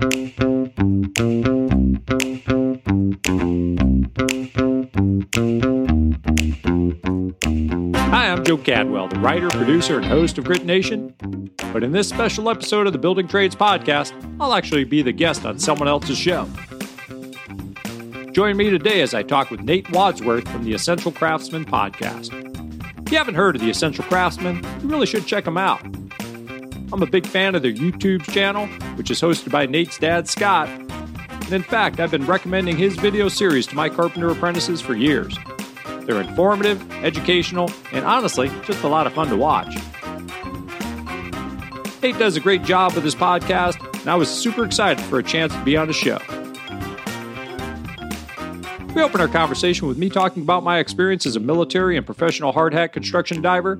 Hi, I'm Joe Cadwell, the writer, producer, and host of Grit Nation. But in this special episode of the Building Trades podcast, I'll actually be the guest on someone else's show. Join me today as I talk with Nate Wadsworth from the Essential Craftsman podcast. If you haven't heard of the Essential Craftsman, you really should check them out. I'm a big fan of their YouTube channel, which is hosted by Nate's dad, Scott. And in fact, I've been recommending his video series to my carpenter apprentices for years. They're informative, educational, and honestly, just a lot of fun to watch. Nate does a great job with his podcast, and I was super excited for a chance to be on the show. We open our conversation with me talking about my experience as a military and professional hard hat construction diver.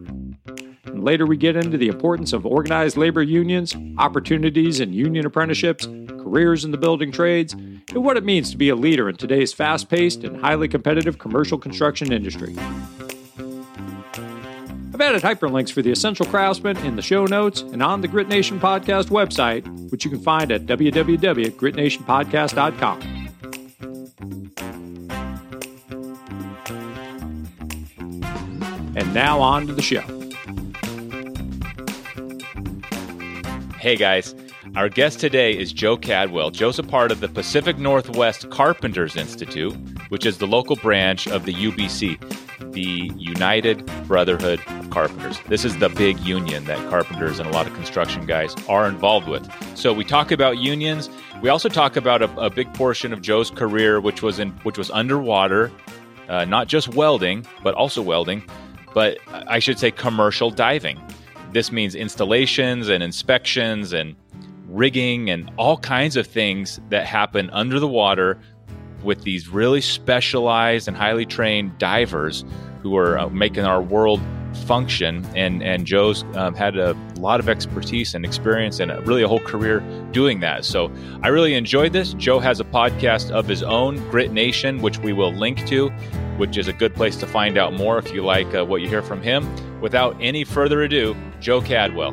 And later, we get into the importance of organized labor unions, opportunities in union apprenticeships, careers in the building trades, and what it means to be a leader in today's fast paced and highly competitive commercial construction industry. I've added hyperlinks for the Essential Craftsman in the show notes and on the Grit Nation Podcast website, which you can find at www.gritnationpodcast.com. And now on to the show. Hey guys, our guest today is Joe Cadwell. Joe's a part of the Pacific Northwest Carpenters Institute, which is the local branch of the UBC, the United Brotherhood of Carpenters. This is the big union that carpenters and a lot of construction guys are involved with. So we talk about unions. We also talk about a, a big portion of Joe's career, which was in which was underwater, uh, not just welding, but also welding, but I should say commercial diving. This means installations and inspections and rigging and all kinds of things that happen under the water with these really specialized and highly trained divers who are uh, making our world function. And and Joe's um, had a lot of expertise and experience and really a whole career doing that. So I really enjoyed this. Joe has a podcast of his own, Grit Nation, which we will link to, which is a good place to find out more if you like uh, what you hear from him. Without any further ado, Joe Cadwell.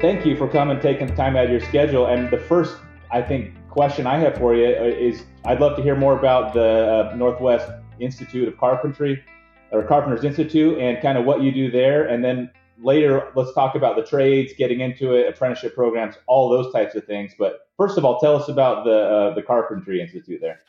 thank you for coming, taking time out of your schedule. And the first, I think, question I have for you is I'd love to hear more about the uh, Northwest Institute of Carpentry or Carpenters Institute and kind of what you do there. And then later, let's talk about the trades, getting into it, apprenticeship programs, all those types of things. But first of all, tell us about the uh, the Carpentry Institute there.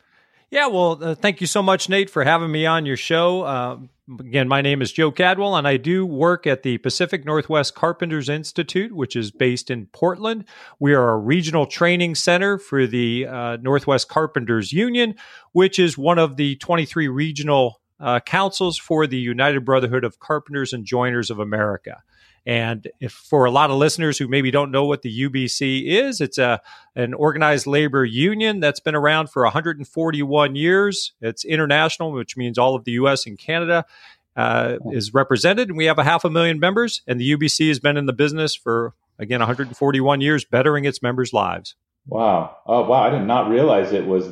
Yeah, well, uh, thank you so much, Nate, for having me on your show. Uh, again, my name is Joe Cadwell, and I do work at the Pacific Northwest Carpenters Institute, which is based in Portland. We are a regional training center for the uh, Northwest Carpenters Union, which is one of the 23 regional uh, councils for the United Brotherhood of Carpenters and Joiners of America. And if for a lot of listeners who maybe don't know what the UBC is, it's a an organized labor union that's been around for 141 years. It's international, which means all of the U.S. and Canada uh, is represented, and we have a half a million members. And the UBC has been in the business for again 141 years, bettering its members' lives. Wow! Oh, wow! I did not realize it was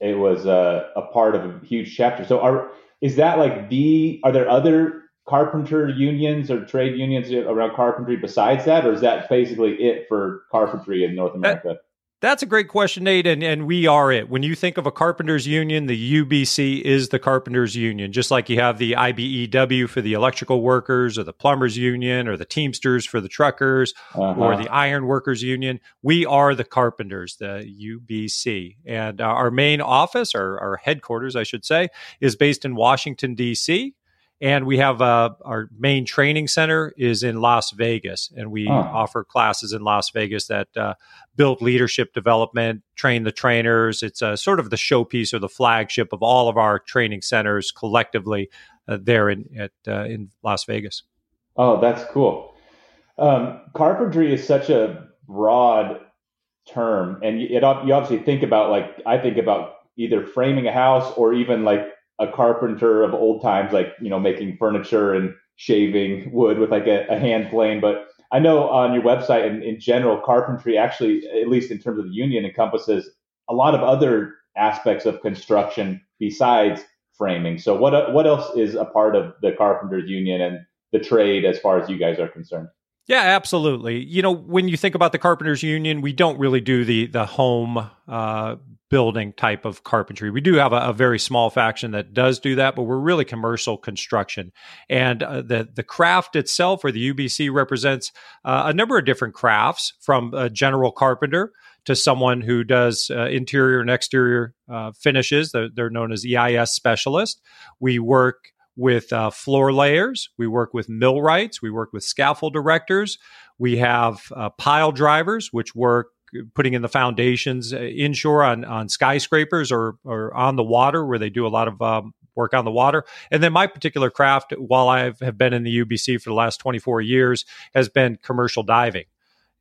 it was uh, a part of a huge chapter. So, are is that like the? Are there other carpenter unions or trade unions around carpentry besides that, or is that basically it for carpentry in North uh, America? That, that's a great question, Nate, and, and we are it. When you think of a carpenters union, the UBC is the carpenters union, just like you have the IBEW for the electrical workers, or the plumbers union, or the Teamsters for the truckers, uh-huh. or the iron workers union. We are the carpenters, the UBC, and uh, our main office, our, our headquarters, I should say, is based in Washington D.C and we have uh, our main training center is in Las Vegas, and we offer classes in Las Vegas that uh, build leadership development, train the trainers. It's uh, sort of the showpiece or the flagship of all of our training centers collectively uh, there in at, uh, in Las Vegas. Oh, that's cool. Um, carpentry is such a broad term, and it, you obviously think about like I think about either framing a house or even like a carpenter of old times, like you know, making furniture and shaving wood with like a, a hand plane. But I know on your website and in general, carpentry actually, at least in terms of the union, encompasses a lot of other aspects of construction besides framing. So what what else is a part of the carpenters union and the trade as far as you guys are concerned? Yeah, absolutely. You know, when you think about the carpenters union, we don't really do the the home uh, building type of carpentry. We do have a, a, very small faction that does do that, but we're really commercial construction. And uh, the the craft itself, or the UBC, represents uh, a number of different crafts, from a general carpenter to someone who does uh, interior and exterior uh, finishes. They're, they're, known as EIS specialists. We work with uh, floor layers. We work with millwrights. We work with scaffold erectors. We have uh, pile drivers, which work putting in the foundations uh, inshore on, on skyscrapers or, or on the water where they do a lot of um, work on the water. And then my particular craft, while I have been in the UBC for the last 24 years, has been commercial diving.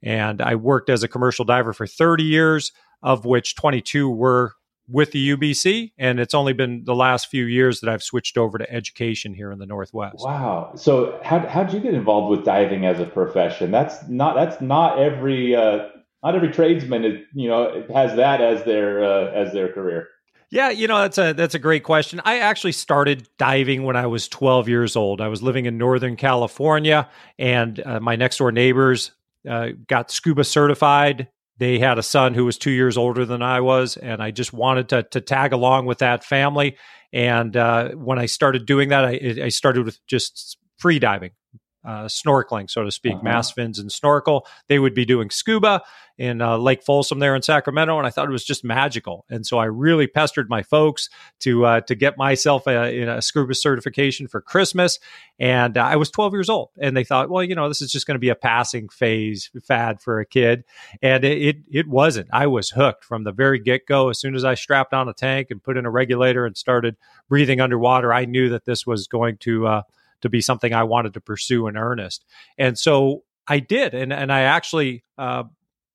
And I worked as a commercial diver for 30 years, of which 22 were with the UBC, and it's only been the last few years that I've switched over to education here in the Northwest. Wow! So how how'd you get involved with diving as a profession? That's not that's not every uh, not every tradesman is, you know has that as their uh, as their career. Yeah, you know that's a that's a great question. I actually started diving when I was 12 years old. I was living in Northern California, and uh, my next door neighbors uh, got scuba certified. They had a son who was two years older than I was, and I just wanted to to tag along with that family. And uh, when I started doing that, I, I started with just free diving, uh, snorkeling, so to speak, uh-huh. mask fins and snorkel. They would be doing scuba in uh, Lake Folsom there in Sacramento, and I thought it was just magical. And so I really pestered my folks to uh, to get myself a, a, scuba certification for Christmas. And uh, I was 12 years old, and they thought, well, you know, this is just going to be a passing phase fad for a kid, and it, it, it wasn't. I was hooked from the very get go. As soon as I strapped on a tank and put in a regulator and started breathing underwater, I knew that this was going to uh, to be something I wanted to pursue in earnest. And so I did, and and I actually uh,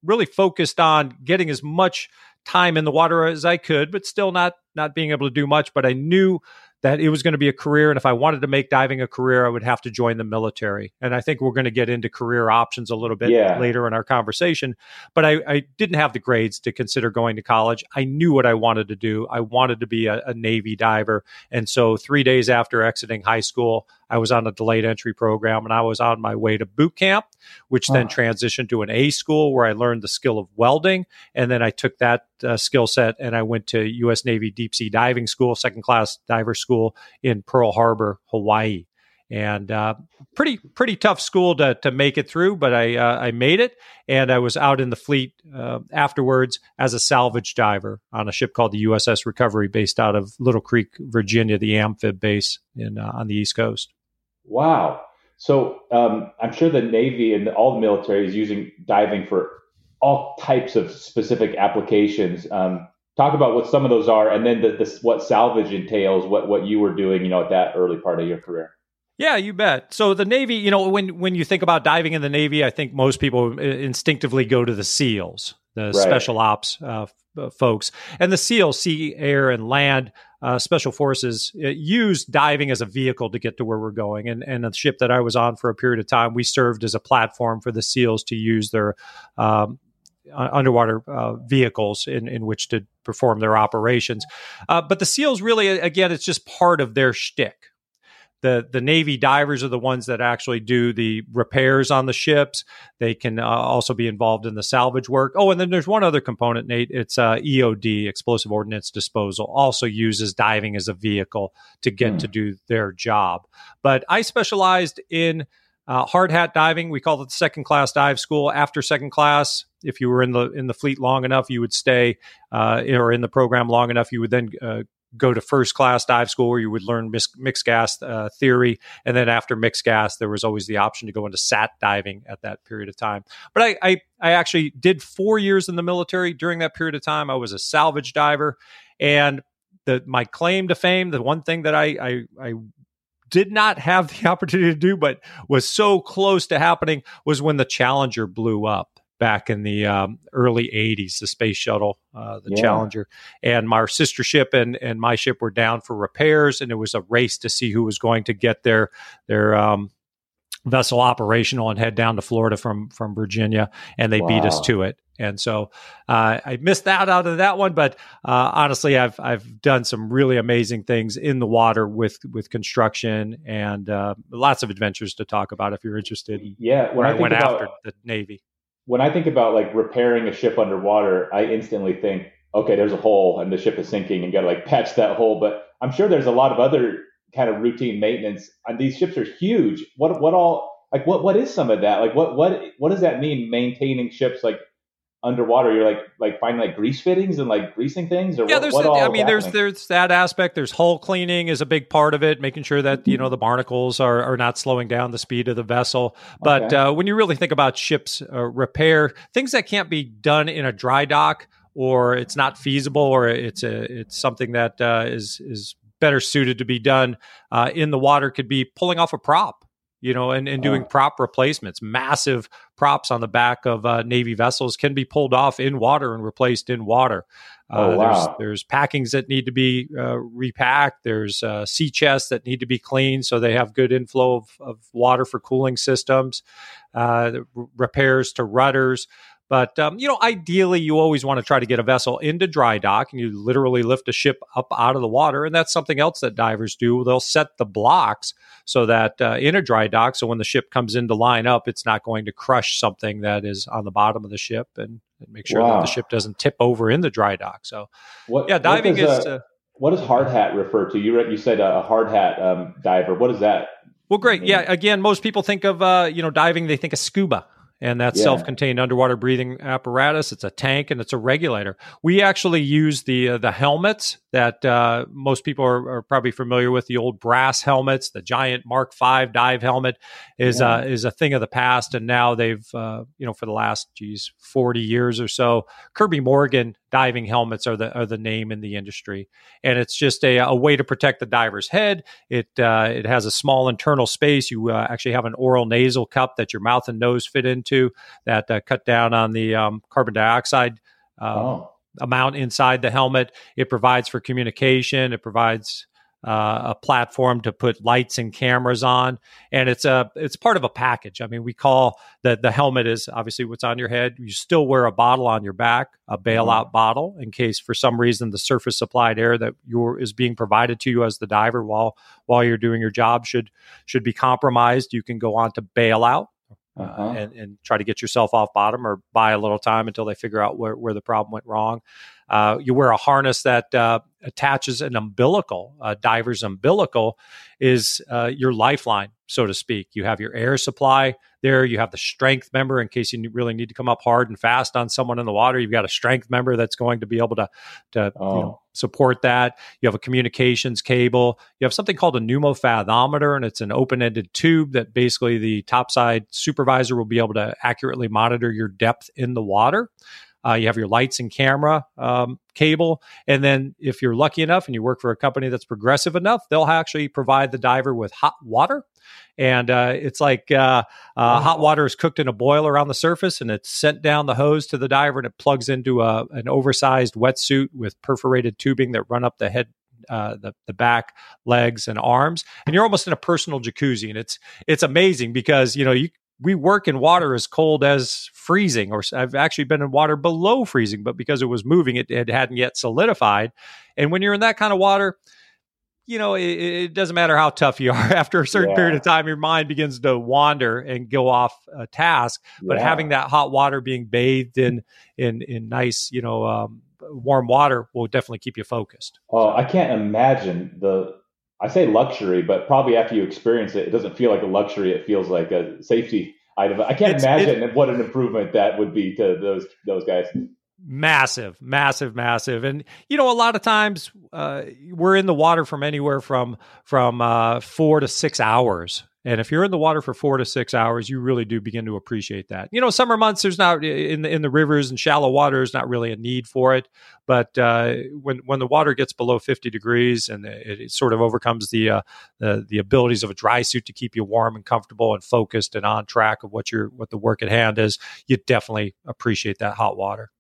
really focused on getting as much time in the water as I could, but still not not being able to do much. But I knew that it was going to be a career. And if I wanted to make diving a career, I would have to join the military. And I think we're going to get into career options a little bit yeah. later in our conversation. But I, I, didn't have the grades to consider going to college. I knew what I wanted to do. I wanted to be a, a Navy diver. And so three days after exiting high school, I was on a delayed entry program and I was on my way to boot camp, which then transitioned to an A school where I learned the skill of welding. And then I took that uh, skill set and I went to U.S. Navy Deep Sea Diving School, second class diver school in Pearl Harbor, Hawaii. And uh, pretty pretty tough school to to make it through, but I uh, I made it, and I was out in the fleet uh, afterwards as a salvage diver on a ship called the USS Recovery, based out of Little Creek, Virginia, the amphib base in uh, on the East Coast. Wow. So um, I'm sure the Navy and all the military is using diving for all types of specific applications. Um, talk about what some of those are, and then the, the, what salvage entails. What what you were doing, you know, at that early part of your career. Yeah, you bet. So the Navy, you know, when when you think about diving in the Navy, I think most people instinctively go to the SEALs, the right. special ops uh, folks, and the SEALs, sea, air, and land uh, special forces uh, used diving as a vehicle to get to where we're going. And, and the ship that I was on for a period of time, we served as a platform for the SEALs to use their um, underwater uh, vehicles in, in which to perform their operations. Uh, but the SEALs really, again, it's just part of their shtick the the Navy divers are the ones that actually do the repairs on the ships. They can uh, also be involved in the salvage work. Oh, and then there's one other component, Nate. It's uh, EOD, explosive ordnance disposal. Also uses diving as a vehicle to get mm. to do their job. But I specialized in uh, hard hat diving. We call it the second class dive school. After second class, if you were in the in the fleet long enough, you would stay, uh, or in the program long enough, you would then uh, go to first class dive school where you would learn mixed gas uh, theory. And then after mixed gas, there was always the option to go into SAT diving at that period of time. But I, I, I actually did four years in the military during that period of time. I was a salvage diver. And the, my claim to fame, the one thing that I, I, I did not have the opportunity to do, but was so close to happening was when the Challenger blew up back in the um, early 80s, the space shuttle, uh, the yeah. Challenger. And my sister ship and, and my ship were down for repairs, and it was a race to see who was going to get their, their, um, vessel operational and head down to Florida from from Virginia and they wow. beat us to it And so uh, I missed that out of that one, but uh, honestly, I've I've done some really amazing things in the water with with construction and uh, lots of adventures to talk about if you're interested. Yeah, when I, I went about, after the Navy. When I think about like repairing a ship underwater, I instantly think, okay, there's a hole and the ship is sinking, and got to like patch that hole. But I'm sure there's a lot of other kind of routine maintenance. And these ships are huge. What what all like what what is some of that? Like what what what does that mean? Maintaining ships like underwater you're like like finding like grease fittings and like greasing things or yeah what, there's what a, i mean there's there's that aspect there's hull cleaning is a big part of it making sure that you know the barnacles are, are not slowing down the speed of the vessel. But okay. uh, when you really think about ships uh, repair things that can't be done in a dry dock or it's not feasible or it's a it's something that uh, is is better suited to be done uh, in the water could be pulling off a prop you know, and, and doing prop replacements. Massive props on the back of uh, Navy vessels can be pulled off in water and replaced in water. Uh, oh, wow. there's, there's packings that need to be uh, repacked. There's uh, sea chests that need to be cleaned so they have good inflow of, of water for cooling systems. Uh, repairs to rudders. But um, you know, ideally, you always want to try to get a vessel into dry dock, and you literally lift a ship up out of the water. And that's something else that divers do. They'll set the blocks so that uh, in a dry dock, so when the ship comes in to line up, it's not going to crush something that is on the bottom of the ship, and, and make sure wow. that the ship doesn't tip over in the dry dock. So, what, yeah, diving does, is. Uh, what does hard hat refer to? You you said a hard hat um, diver. What is that? Well, great. Yeah. Again, most people think of uh, you know diving. They think of scuba and that's yeah. self-contained underwater breathing apparatus. It's a tank and it's a regulator. We actually use the uh, the helmets that uh, most people are, are, probably familiar with. The old brass helmets, the giant Mark V dive helmet is yeah. uh, is a thing of the past, and now they've uh, you know for the last geez forty years or so, Kirby Morgan diving helmets are the are the name in the industry, and it's just a, a way to protect the diver's head. It uh, it has a small internal space. You uh, actually have an oral nasal cup that your mouth and nose fit into that uh, cut down on the um, carbon dioxide. Um, oh. Amount inside the helmet. It provides for communication. It provides uh, a platform to put lights and cameras on, and it's a it's part of a package. I mean, we call the the helmet is obviously what's on your head. You still wear a bottle on your back, a bailout mm-hmm. bottle, in case for some reason the surface supplied air that your is being provided to you as the diver while while you're doing your job should should be compromised. You can go on to bailout. Uh, uh-huh. and, and try to get yourself off bottom or buy a little time until they figure out where, where the problem went wrong. Uh, you wear a harness that uh, attaches an umbilical. A diver's umbilical is uh, your lifeline, so to speak. You have your air supply there. You have the strength member in case you really need to come up hard and fast on someone in the water. You've got a strength member that's going to be able to to oh. you know, support that. You have a communications cable. You have something called a pneumofathometer, and it's an open-ended tube that basically the topside supervisor will be able to accurately monitor your depth in the water. Uh, you have your lights and camera um, cable. And then, if you're lucky enough and you work for a company that's progressive enough, they'll actually provide the diver with hot water. And uh, it's like uh, uh, hot water is cooked in a boiler on the surface and it's sent down the hose to the diver and it plugs into a, an oversized wetsuit with perforated tubing that run up the head uh, the the back, legs, and arms, and you're almost in a personal jacuzzi, and it's it's amazing because you know you we work in water as cold as freezing, or I've actually been in water below freezing, but because it was moving, it, it hadn't yet solidified. And when you're in that kind of water, you know, it, it doesn't matter how tough you are. After a certain yeah. period of time, your mind begins to wander and go off a task. But yeah. having that hot water being bathed in in in nice, you know, um, warm water will definitely keep you focused. Oh, I can't imagine the I say luxury, but probably after you experience it, it doesn't feel like a luxury. It feels like a safety item. I can't it's, imagine it, what an improvement that would be to those those guys. Massive, massive, massive, and you know, a lot of times uh, we're in the water from anywhere from from uh, four to six hours and if you're in the water for four to six hours, you really do begin to appreciate that. You know, summer months, there's not in the in the rivers and shallow water, is not really a need for it. But uh, when when the water gets below 50 degrees and it, it sort of overcomes the, uh, the the abilities of a dry suit to keep you warm and comfortable and focused and on track of what your what the work at hand is, you definitely appreciate that hot water.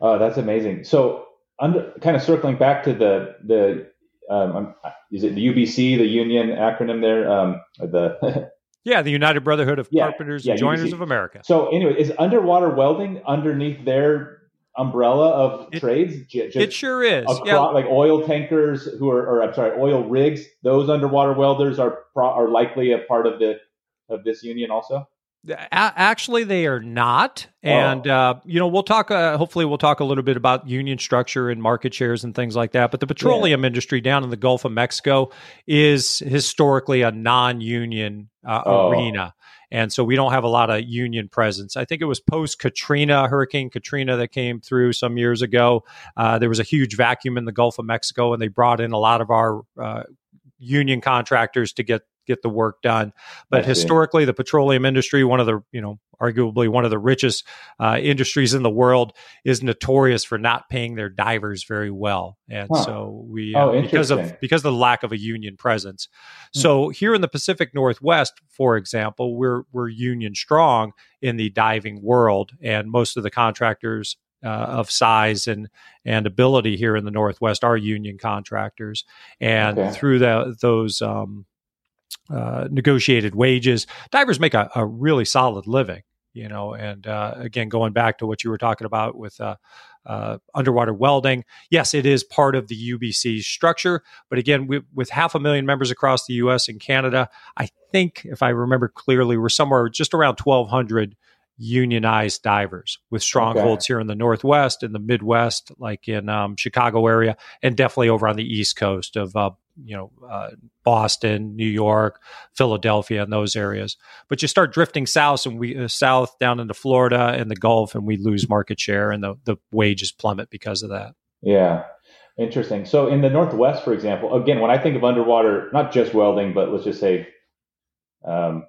Oh, that's amazing. So, under, kind of circling back to the the um, is it the UBC, the union acronym there? Um, the Yeah, the United Brotherhood of yeah, Carpenters yeah, and Joiners of America. So, anyway, is underwater welding underneath their umbrella of it, trades? Just it sure is. Across, yeah. Like oil tankers who are, or I'm sorry, oil rigs. Those underwater welders are are likely a part of the of this union also. Actually, they are not, and oh. uh, you know we'll talk. Uh, hopefully, we'll talk a little bit about union structure and market shares and things like that. But the petroleum yeah. industry down in the Gulf of Mexico is historically a non-union uh, oh. arena, and so we don't have a lot of union presence. I think it was post Katrina, Hurricane Katrina, that came through some years ago. Uh, there was a huge vacuum in the Gulf of Mexico, and they brought in a lot of our uh, union contractors to get get the work done. But historically, the petroleum industry, one of the you know arguably one of the richest uh, industries in the world, is notorious for not paying their divers very well, and huh. so we uh, oh, because of because of the lack of a union presence. Hmm. So here in the Pacific Northwest, for example, we're we're union strong in the diving world, and most of the contractors uh, of size and and ability here in the Northwest are union contractors, and okay. through the, those um, uh, negotiated wages. Divers make a, a, really solid living, you know. And uh, again, going back to what you were talking about with uh, uh underwater welding, yes, it is part of the UBC structure. But again, we, with half a million members across the U.S. and Canada, I think, if I remember clearly, we're somewhere just around 1,200 unionized divers with strongholds okay. here in the Northwest, in the Midwest, like in um, Chicago area, and definitely over on the East Coast of uh, you know uh, Boston, New York, Philadelphia, and those areas. But you start drifting south, and we uh, south down into Florida and the Gulf, and we lose market share, and the the wages plummet because of that. Yeah, interesting. So in the Northwest, for example, again, when I think of underwater, not just welding, but let's just say um,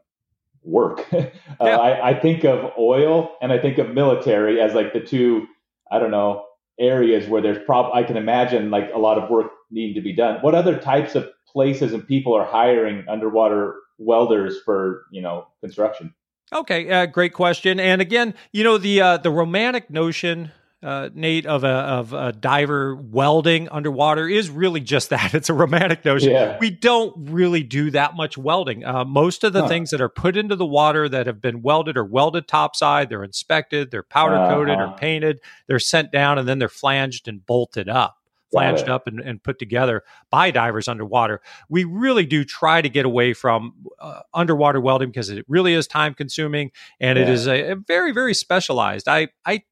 work. uh, yeah. I, I think of oil and I think of military as like the two, I don't know, areas where there's prob I can imagine like a lot of work needing to be done. What other types of places and people are hiring underwater welders for, you know, construction? Okay, uh, great question. And again, you know the uh, the romantic notion uh, Nate, of a of a diver welding underwater is really just that. It's a romantic notion. Yeah. We don't really do that much welding. Uh, most of the huh. things that are put into the water that have been welded are welded topside. They're inspected. They're powder coated uh-huh. or painted. They're sent down and then they're flanged and bolted up flanged up and, and, put together by divers underwater. We really do try to get away from uh, underwater welding because it really is time consuming and yeah. it is a, a, very, very specialized. I, I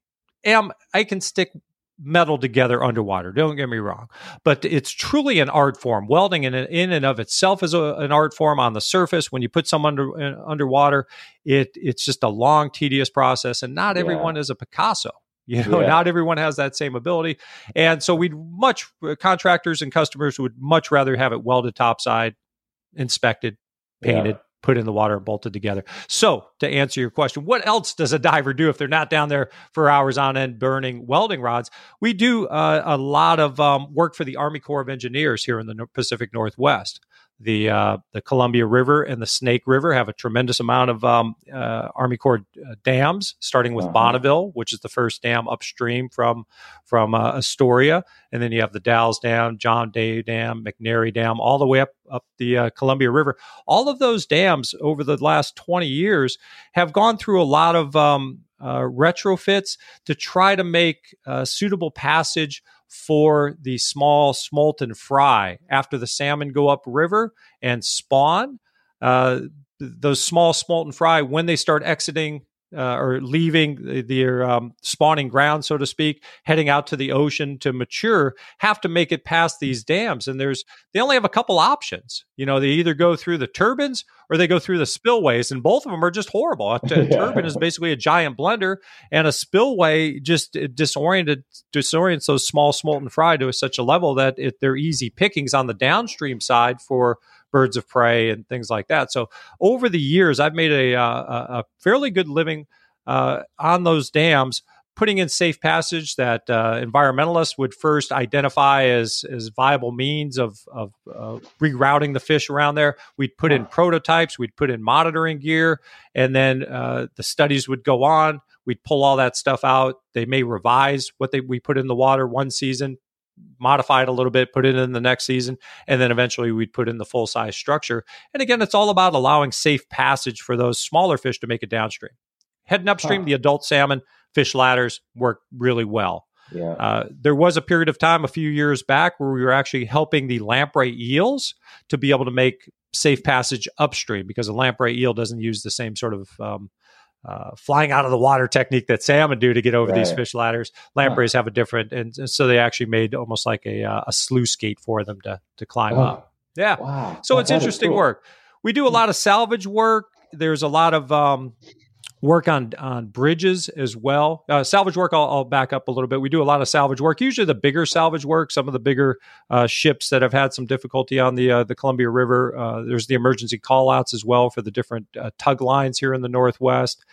am I can stick metal together underwater. Don't get me wrong, but it's truly an art form. Welding in in and of itself is a, an art form on the surface. When you put some under uh, underwater, it it's just a long, tedious process, and not everyone is a Picasso. You know, yeah. not everyone has that same ability, and so we'd much uh, contractors and customers would much rather have it welded topside, inspected, painted. Yeah put in the water and bolted together. So, to answer your question, what else does a diver do if they're not down there for hours on end burning welding rods? We do uh, a lot of um, work for the Army Corps of Engineers here in the Pacific Northwest the uh, the Columbia River and the Snake River have a tremendous amount of um, uh, Army Corps uh, dams, starting with uh-huh. Bonneville, which is the first dam upstream from from uh, Astoria, and then you have the Dalles Dam, John Day Dam, McNary Dam, all the way up up the uh, Columbia River. All of those dams over the last twenty years have gone through a lot of um, retrofits to try to make suitable passage for the small smolt and fry after the salmon go upriver and spawn. Uh, those small smolt and fry, when they start exiting uh, or leaving their um, spawning ground, so to speak, heading out to the ocean to mature, have to make it past these dams. And there's they only have a couple options. You know, they either go through the turbines or they go through the spillways, and both of them are just horrible. A, a turbine is basically a giant blender, and a spillway just disoriented disorients those small smolt and fry to such a level that it, they're easy pickings on the downstream side for birds of prey and things like that. So over the years, I've made a, uh, a, a fairly good living uh, on those dams, putting in safe passage that uh, environmentalists would first identify as, as viable means of, of uh, rerouting the fish around there. We'd put in prototypes, we'd put in monitoring gear, and then uh, the studies would go on. We'd pull all that stuff out. They may revise what they, we put in the water one season, modify it a little bit, put it in the next season, and then eventually we'd put in the full size structure. And again, it's all about allowing safe passage for those smaller fish to make it downstream. Heading upstream, huh. the adult salmon fish ladders work really well. Yeah. Uh, there was a period of time a few years back where we were actually helping the lamprey eels to be able to make safe passage upstream because a lamprey eel doesn't use the same sort of um, uh, flying out of the water technique that salmon do to get over right. these fish ladders. Lampreys huh. have a different, and, and, so they actually made almost like a, uh, a sluice gate for them to to climb oh. up. Yeah, wow. so it's interesting cool. work. We do a lot of salvage work. There's a lot of um, work on on bridges as well. Uh, salvage work, I'll, I'll, back up a little bit. We do a lot of salvage work. Usually, the bigger salvage work. Some of the bigger uh, ships that have had some difficulty on the uh, the Columbia River. Uh, there's the emergency callouts as well for the different uh, tug lines here in the Northwest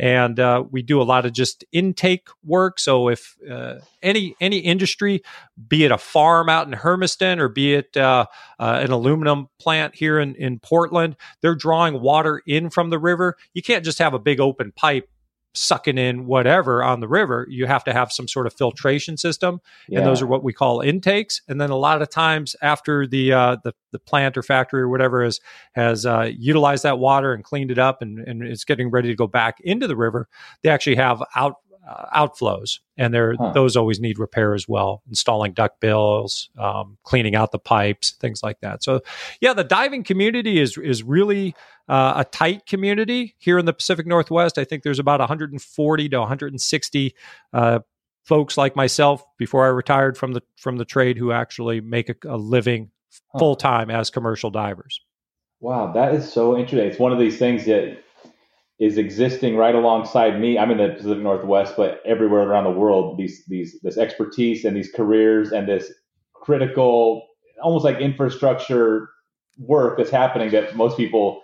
and uh, we do a lot of just intake work. So if uh, any any industry, be it a farm out in Hermiston or be it uh, uh, an aluminum plant here in in Portland, they're drawing water in from the river. You can't just have a big open pipe sucking in whatever on the river, you have to have some sort of filtration system, yeah. and those are what we call intakes. And then a lot of times after the uh, the, the plant or factory or whatever has has uh, utilized that water and cleaned it up and, and it's getting ready to go back into the river, they actually have out outflows, and there huh. those always need repair as well. Installing duck bills, um, cleaning out the pipes, things like that. So, yeah, the diving community is is really uh, a tight community here in the Pacific Northwest. I think there's about 140 to 160 uh, folks like myself before I retired from the from the trade who actually make a, a living full time as commercial divers. Wow, that is so interesting. It's one of these things that is existing right alongside me. I'm in the Pacific Northwest, but everywhere around the world, these these this expertise and these careers and this critical, almost like infrastructure work that's happening that most people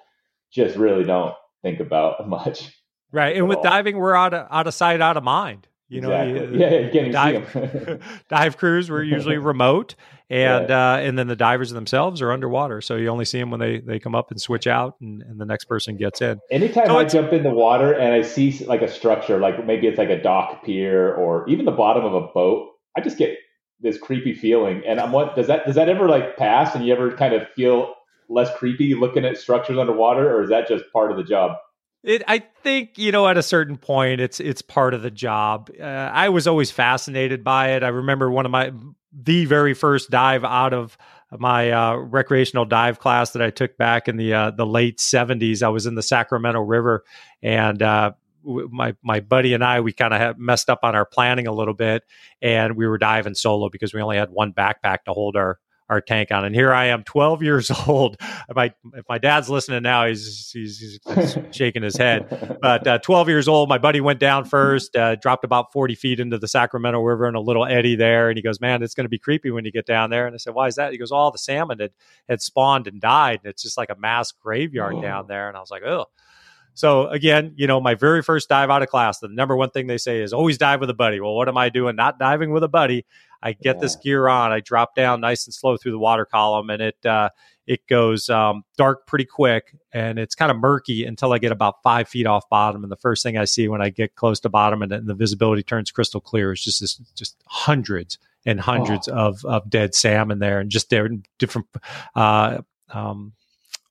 just really don't think about much. Right, and with all. diving, we're out of out of sight, out of mind. You know, exactly. yeah, yeah, you dive, dive crews were usually remote, and yeah. uh, and then the divers themselves are underwater, so you only see them when they they come up and switch out, and, and the next person gets in. Anytime so I jump in the water and I see like a structure, like maybe it's like a dock pier or even the bottom of a boat, I just get this creepy feeling. And I'm what does that does that ever like pass? And you ever kind of feel less creepy looking at structures underwater, or is that just part of the job? It, I think you know at a certain point it's it's part of the job. Uh, I was always fascinated by it. I remember one of my the very first dive out of my uh, recreational dive class that I took back in the uh, the late seventies. I was in the Sacramento River, and uh, my my buddy and I we kind of messed up on our planning a little bit, and we were diving solo because we only had one backpack to hold our our tank on. And here I am, 12 years old. My, if my dad's listening now, he's, he's, he's shaking his head. But uh, 12 years old, my buddy went down first, uh, dropped about 40 feet into the Sacramento River in a little eddy there. And he goes, Man, it's going to be creepy when you get down there. And I said, Why is that? He goes, All the salmon had, had spawned and died. And it's just like a mass graveyard oh. down there. And I was like, Oh. So again, you know, my very first dive out of class, the number one thing they say is always dive with a buddy. Well, what am I doing? Not diving with a buddy. I get yeah. this gear on, I drop down nice and slow through the water column, and it uh, it goes um, dark pretty quick, and it's kind of murky until I get about five feet off bottom. And the first thing I see when I get close to bottom and, and the visibility turns crystal clear is just this, just hundreds and hundreds oh. of of dead salmon there, and just different. Uh, um,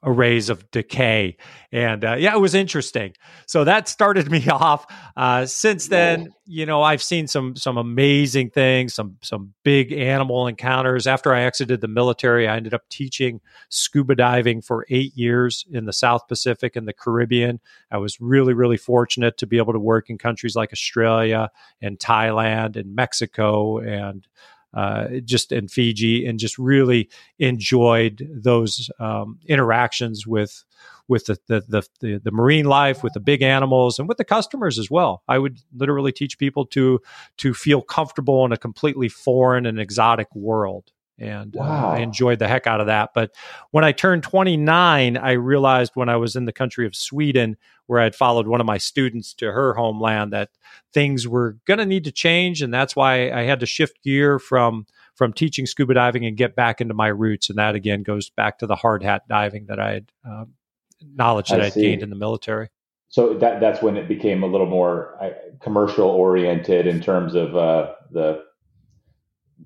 arrays of decay. And uh, yeah, it was interesting. So that started me off. Uh, since then, you know, I've seen some some amazing things, some some big animal encounters. After I exited the military, I ended up teaching scuba diving for eight years in the South Pacific and the Caribbean. I was really really fortunate to be able to work in countries like Australia and Thailand and Mexico and uh, just in Fiji, and just really enjoyed those um, interactions with with the the, the the, the marine life, with the big animals, and with the customers as well. I would literally teach people to to feel comfortable in a completely foreign and exotic world and wow. uh, I enjoyed the heck out of that. But when I turned 29, I realized when I was in the country of Sweden, where I'd followed one of my students to her homeland, that things were going to need to change, and that's why I had to shift gear from from teaching scuba diving and get back into my roots. And that again goes back to the hard hat diving that I had um, knowledge that I would gained in the military. So that that's when it became a little more uh, commercial oriented in terms of uh, the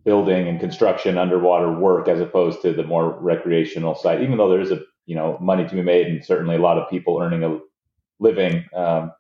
building and construction underwater work as opposed to the more recreational side. Even though there is a you know money to be made and certainly a lot of people earning a living um,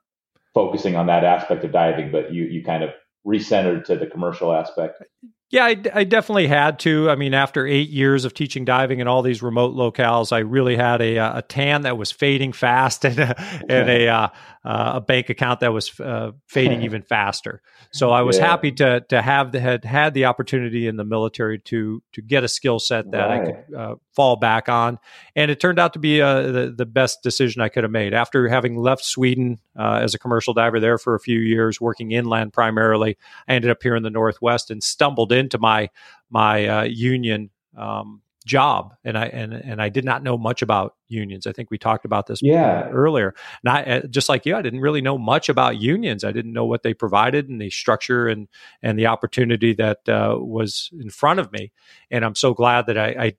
focusing on that aspect of diving, but you you kind of recentered to the commercial aspect. Yeah, I, I, definitely had to. I mean, after eight years of teaching diving in all these remote locales, I really had a, a tan that was fading fast and a, and a, uh, uh, a bank account that was uh, fading even faster. So I was yeah. happy to to have the had had the opportunity in the military to to get a skill set that right. I could uh, fall back on, and it turned out to be uh, the the best decision I could have made. After having left Sweden uh, as a commercial diver there for a few years, working inland primarily, I ended up here in the Northwest and stumbled into my my uh, union um, job. And i and and i did not know much about unions. I think we talked about this yeah. earlier. And i uh, just like you i didn't really know much about unions. I didn't know what they provided and the structure and and the opportunity that uh, was in front of me. And i'm so glad that i, I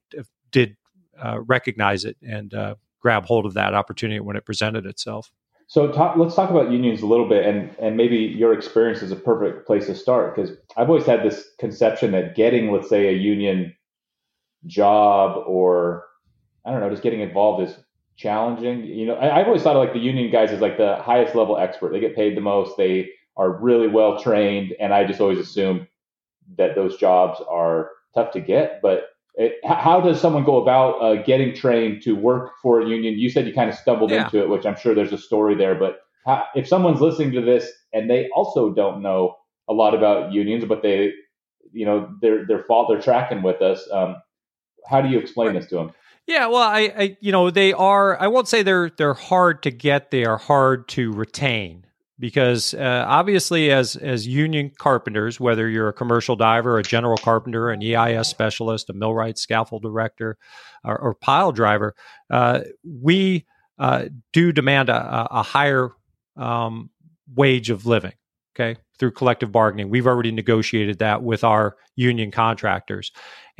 did uh, recognize it and uh, grab hold of that opportunity when it presented itself so talk, let's talk about unions a little bit, and and maybe your experience is a perfect place to start because I've always had this conception that getting, let's say, a union job or I don't know, just getting involved is challenging. You know, I, have always thought of like the union guys as like the highest level expert. They get paid the most. They are really well trained, and I just always assume that those jobs are tough to get. But it, how does someone go about uh, getting trained to work for a union? You said you kind of stumbled yeah. into it, which I'm sure there's a story there. But how, if someone's listening to this and they also don't know a lot about unions, but they, you know, they're they're fault they're tracking with us. Um, how do you explain this to them? Yeah, well, I, I, you know, they are. I won't say they're they're hard to get. They are hard to retain because uh, obviously, as as union carpenters, whether you're a commercial diver, a general carpenter, an EIS specialist, a millwright, scaffold erector, or, or pile driver, uh, we uh, do demand a, a higher um, wage of living. Okay, through collective bargaining, we've already negotiated that with our union contractors,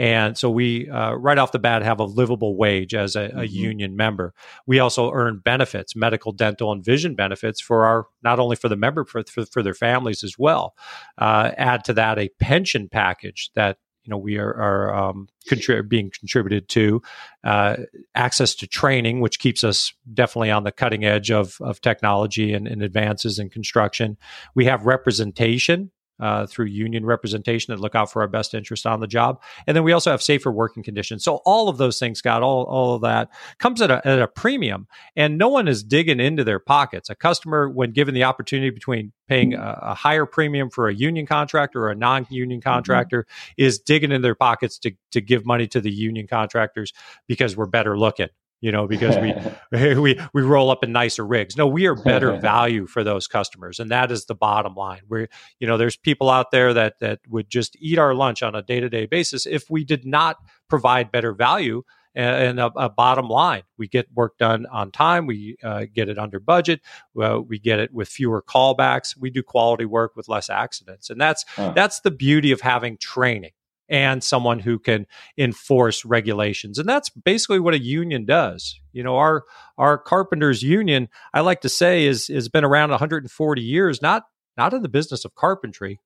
and so we, uh, right off the bat, have a livable wage as a, mm-hmm. union member. We also earn benefits, medical, dental, and vision benefits for our, not only for the member, for, for, for their families as well. Uh, add to that a pension package that know we are, are um, contrib- being contributed to uh, access to training which keeps us definitely on the cutting edge of, of technology and, and advances in construction. We have representation uh, through union representation that look out for our best interest on the job. And then we also have safer working conditions. So all of those things, Scott, all, all of that comes at a, at a premium and no one is digging into their pockets. A customer, when given the opportunity between paying a, a higher premium for a union contractor or a non-union mm-hmm. contractor mm-hmm. is digging in their pockets to, to give money to the union contractors because we're better looking you know, because we we we roll up in nicer rigs. No, we are better value for those customers, and that is the bottom line. We're you know, there's people out there that that would just eat our lunch on a day to day basis if we did not provide better value and a, a, bottom line. We get work done on time. We uh, get it under budget. Uh, we get it with fewer callbacks. We do quality work with less accidents, and that's that's the beauty of having training and someone who can enforce regulations. And that's basically what a union does. You know, our our carpenters union, I like to say, is has been around 140 years, not not in the business of carpentry,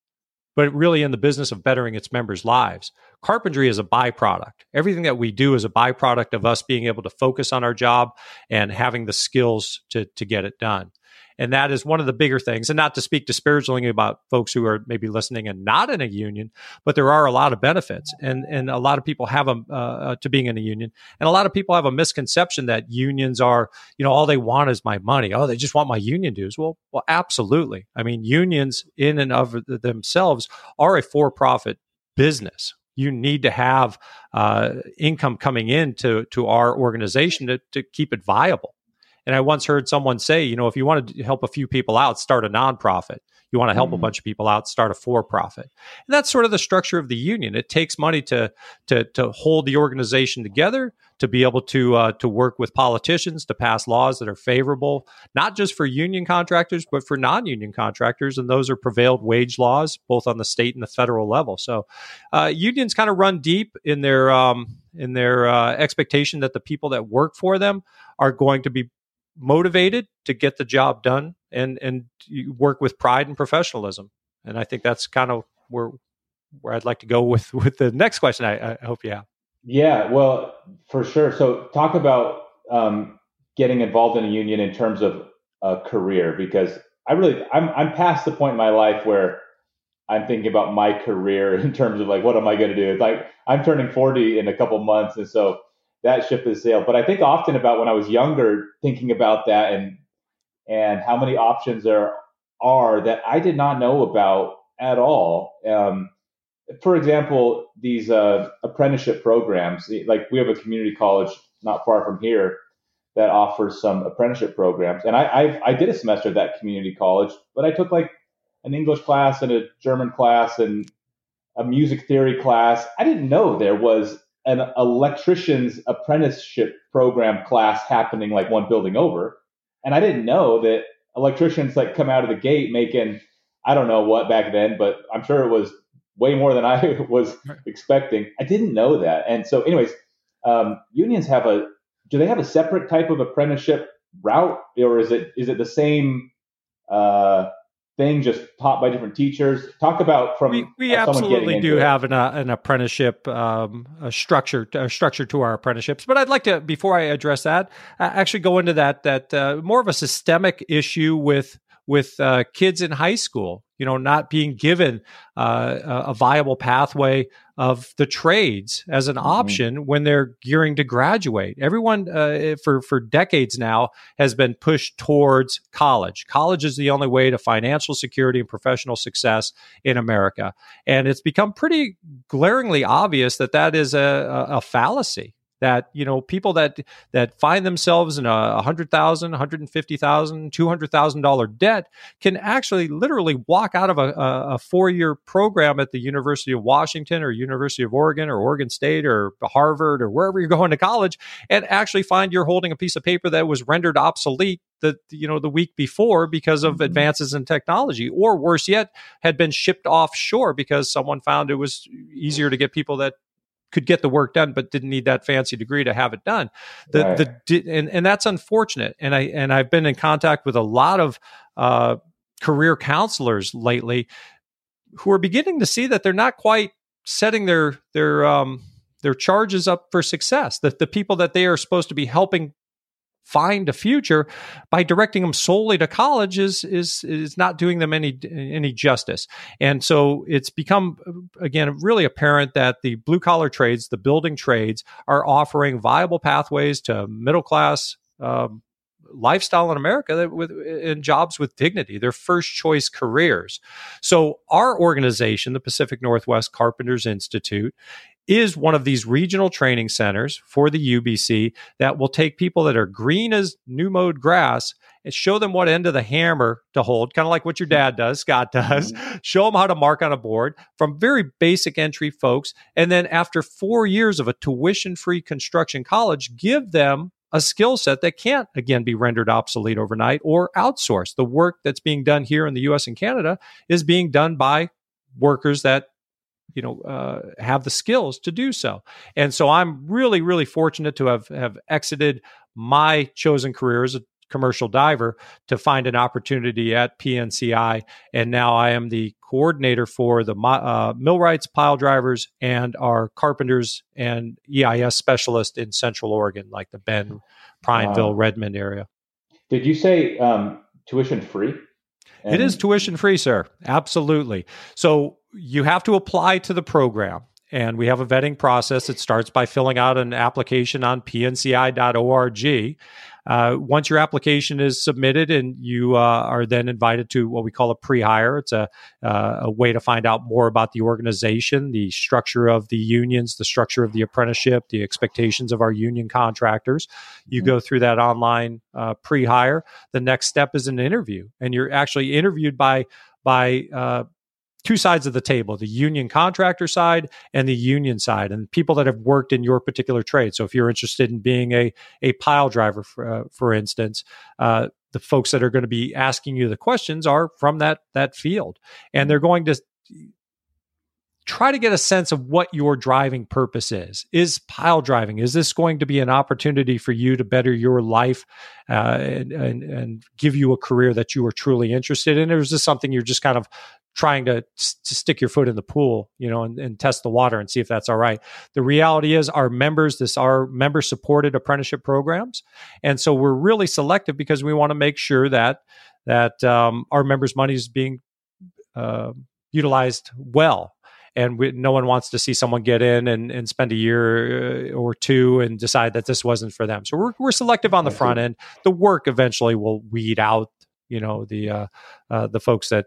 but really in the business of bettering its members' lives. Carpentry is a byproduct. Everything that we do is a byproduct of us being able to focus on our job and having the skills to to get it done. And that is one of the bigger things. And not to speak disparagingly about folks who are maybe listening and not in a union, but there are a lot of benefits. And, and a lot of people have a, uh, uh, to being in a union. And a lot of people have a misconception that unions are, you know, all they want is my money. Oh, they just want my union dues. Well, well, absolutely. I mean, unions in and of themselves are a for profit business you need to have uh, income coming in to, to our organization to, to keep it viable. And I once heard someone say, you know, if you want to help a few people out, start a nonprofit. You want to help mm-hmm. a bunch of people out, start a for-profit. And that's sort of the structure of the union. It takes money to to to hold the organization together, to be able to uh, to work with politicians to pass laws that are favorable, not just for union contractors, but for non-union contractors. And those are prevailed wage laws, both on the state and the federal level. So uh, unions kind of run deep in their um, in their uh, expectation that the people that work for them are going to be motivated to get the job done and and work with pride and professionalism. And I think that's kind of where where I'd like to go with with the next question. I, I hope you have. Yeah, well, for sure. So talk about um, getting involved in a union in terms of a career, because I really I'm I'm past the point in my life where I'm thinking about my career in terms of like what am I going to do? It's like I'm turning 40 in a couple months, and so that ship has sailed. But I think often about when I was younger, thinking about that and and how many options there are that I did not know about at all. Um, for example, these uh, apprenticeship programs, like we have a community college not far from here that offers some apprenticeship programs, and I I, I did a semester at that community college, but I took like an English class and a German class and a music theory class. I didn't know there was an electrician's apprenticeship program class happening like one building over. And I didn't know that electricians like come out of the gate making I don't know what back then, but I'm sure it was way more than I was expecting. I didn't know that. And so anyways, um, unions have a do they have a separate type of apprenticeship route or is it is it the same uh, thing just taught by different teachers. Talk about from we, we absolutely do have an, uh, an apprenticeship um, a structure a structure to our apprenticeships but i'd like to before i address that uh, actually go into that that uh, more of a systemic issue with with uh, kids in high school you know, not being given uh, a viable pathway of the trades as an mm-hmm. option when they're gearing to graduate. Everyone uh, for for decades now has been pushed towards college. College is the only way to financial security and professional success in America, and it's become pretty glaringly obvious that that is a, a, a fallacy that you know people that that find themselves in a hundred thousand, hundred and fifty thousand, two hundred thousand dollar debt can actually literally walk out of a, a four year program at the University of Washington or University of Oregon or Oregon State or Harvard or wherever you're going to college and actually find you're holding a piece of paper that was rendered obsolete the you know the week before because of mm-hmm. advances in technology or worse yet had been shipped offshore because someone found it was easier to get people that could get the work done, but didn't need that fancy degree to have it done. The right. the and and that's unfortunate. And I and I've been in contact with a lot of uh, career counselors lately who are beginning to see that they're not quite setting their their um, their charges up for success. That the people that they are supposed to be helping find a future by directing them solely to college is is is not doing them any any justice. And so it's become again really apparent that the blue collar trades, the building trades, are offering viable pathways to middle class. Um, lifestyle in America that with in jobs with dignity, their first choice careers. So our organization, the Pacific Northwest Carpenters Institute, is one of these regional training centers for the UBC that will take people that are green as new mowed grass and show them what end of the hammer to hold, kind of like what your dad does, Scott does. Mm-hmm. Show them how to mark on a board from very basic entry folks. And then after four years of a tuition free construction college, give them a skill set that can't again be rendered obsolete overnight or outsourced. The work that's being done here in the US and Canada is being done by workers that you know uh, have the skills to do so. And so i'm really really fortunate to have have exited my chosen career as a commercial diver to find an opportunity at pnci and now i am the coordinator for the uh, millwrights pile drivers and our carpenters and eis specialist in central oregon like the bend prineville wow. redmond area. Did you say um, tuition free? And- it is tuition free sir. Absolutely. So you have to apply to the program. And we have a vetting process. It starts by filling out an application on pnci.org. Uh, once your application is submitted and you uh, are then invited to what we call a pre-hire, it's a, uh, a way to find out more about the organization, the structure of the unions, the structure of the apprenticeship, the expectations of our union contractors. You mm-hmm. go through that online uh, pre-hire. The next step is an interview, and you're actually interviewed by by uh, two sides of the table the union contractor side and the union side and people that have worked in your particular trade so if you're interested in being a, a pile driver for, uh, for instance uh, the folks that are going to be asking you the questions are from that that field and they're going to try to get a sense of what your driving purpose is. Is pile driving, is this going to be an opportunity for you to better your life uh, and, and, and, give you a career that you are truly interested in? Or is this something you're just kind of trying to, to stick your foot in the pool, you know, and, and, test the water and see if that's all right. The reality is, our members, this are member supported apprenticeship programs, and so we're really selective because we want to make sure that that um, our members' money is being uh, utilized well. And we, no one wants to see someone get in and, and spend a year uh, or two and decide that this wasn't for them. So we're, we're selective on the front end. The work eventually will weed out you know the uh, uh, the folks that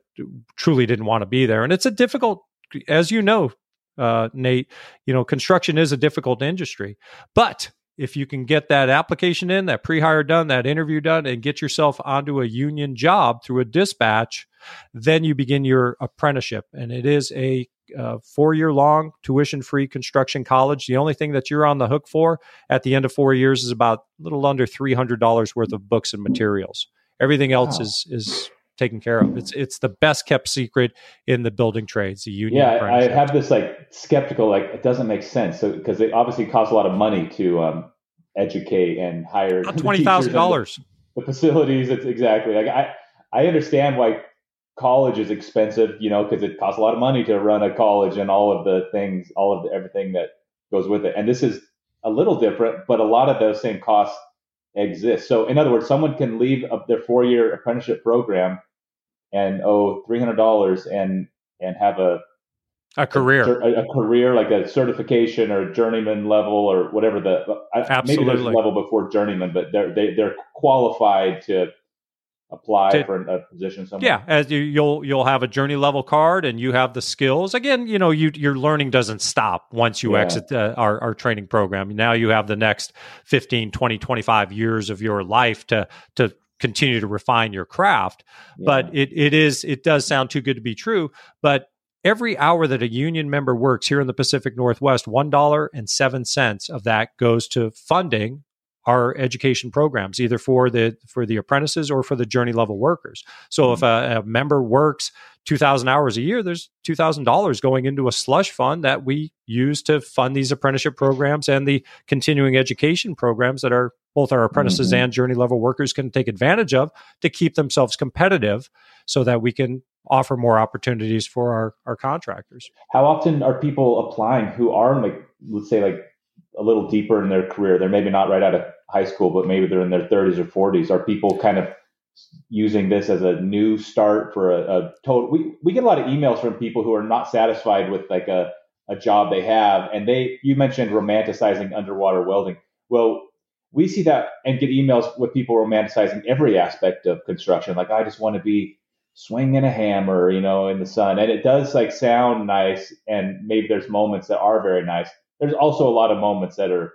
truly didn't want to be there and it's a difficult as you know uh, nate you know construction is a difficult industry but if you can get that application in that pre-hire done that interview done and get yourself onto a union job through a dispatch then you begin your apprenticeship and it is a uh, four year long tuition free construction college. The only thing that you're on the hook for at the end of four years is about a little under $300 worth of books and materials. Everything else wow. is is taken care of. It's it's the best kept secret in the building trades. The union. Yeah, I have this like skeptical like it doesn't make sense. So because it obviously costs a lot of money to um, educate and hire twenty thousand dollars. The facilities. It's exactly like I I understand why college is expensive. You know because it costs a lot of money to run a college and all of the things, all of the, everything that goes with it. And this is a little different, but a lot of those same costs exist. So, in other words, someone can leave their four year apprenticeship program and owe three hundred dollars and and have a a career, a, a, career like a certification or journeyman level or whatever the Absolutely. maybe there's a level before journeyman, but they're they, are they are qualified to apply to, for a position somewhere. Yeah, as you, you'll you'll have a journey level card and you have the skills. Again, you know, you your learning doesn't stop once you yeah. exit uh, our our training program. Now you have the next 15, 20, 25 years of your life to to continue to refine your craft. Yeah. But it it is it does sound too good to be true, but every hour that a union member works here in the Pacific Northwest, $1.07 of that goes to funding our education programs, either for the for the apprentices or for the journey level workers. So mm-hmm. if a, a, member works two thousand hours a year, there's two thousand dollars going into a slush fund that we use to fund these apprenticeship programs and the continuing education programs that are both our apprentices mm-hmm. and journey level workers can take advantage of to keep themselves competitive, so that we can offer more opportunities for our our contractors. How often are people applying who are like let's say like a little deeper in their career? They're maybe not right out of high school, but maybe they're in their 30s or 40s. Are people kind of using this as a new start for a, a total? We, we get a lot of emails from people who are not satisfied with like a, a job they have. And they, you mentioned romanticizing underwater welding. Well, we see that and get emails with people romanticizing every aspect of construction. Like, I just want to be swinging a hammer, you know, in the sun. And it does like sound nice. And maybe there's moments that are very nice. There's also a lot of moments that are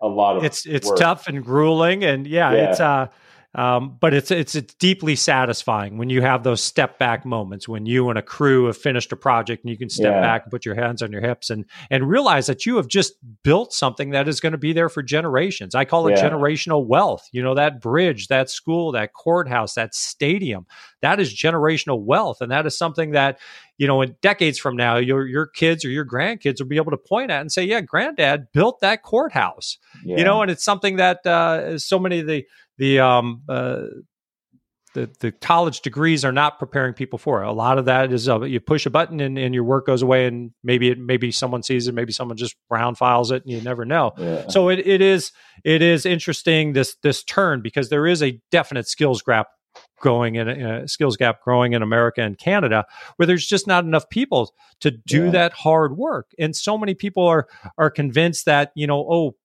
a lot of it's it's work. tough and grueling and yeah, yeah. it's uh um, but it's it's it's deeply satisfying when you have those step back moments when you and a crew have finished a project and you can step yeah. back and put your hands on your hips and and realize that you have just built something that is going to be there for generations. I call it yeah. generational wealth. You know that bridge, that school, that courthouse, that stadium. That is generational wealth, and that is something that you know in decades from now your your kids or your grandkids will be able to point at and say, "Yeah, granddad built that courthouse." Yeah. You know, and it's something that uh, so many of the the um uh, the, the college degrees are not preparing people for it. A lot of that is uh, you push a button and, and your work goes away, and maybe it maybe someone sees it, maybe someone just brown files it, and you never know. Yeah. So it, it is it is interesting this this turn because there is a definite skills gap growing in a skills gap growing in America and Canada, where there's just not enough people to do yeah. that hard work, and so many people are are convinced that you know oh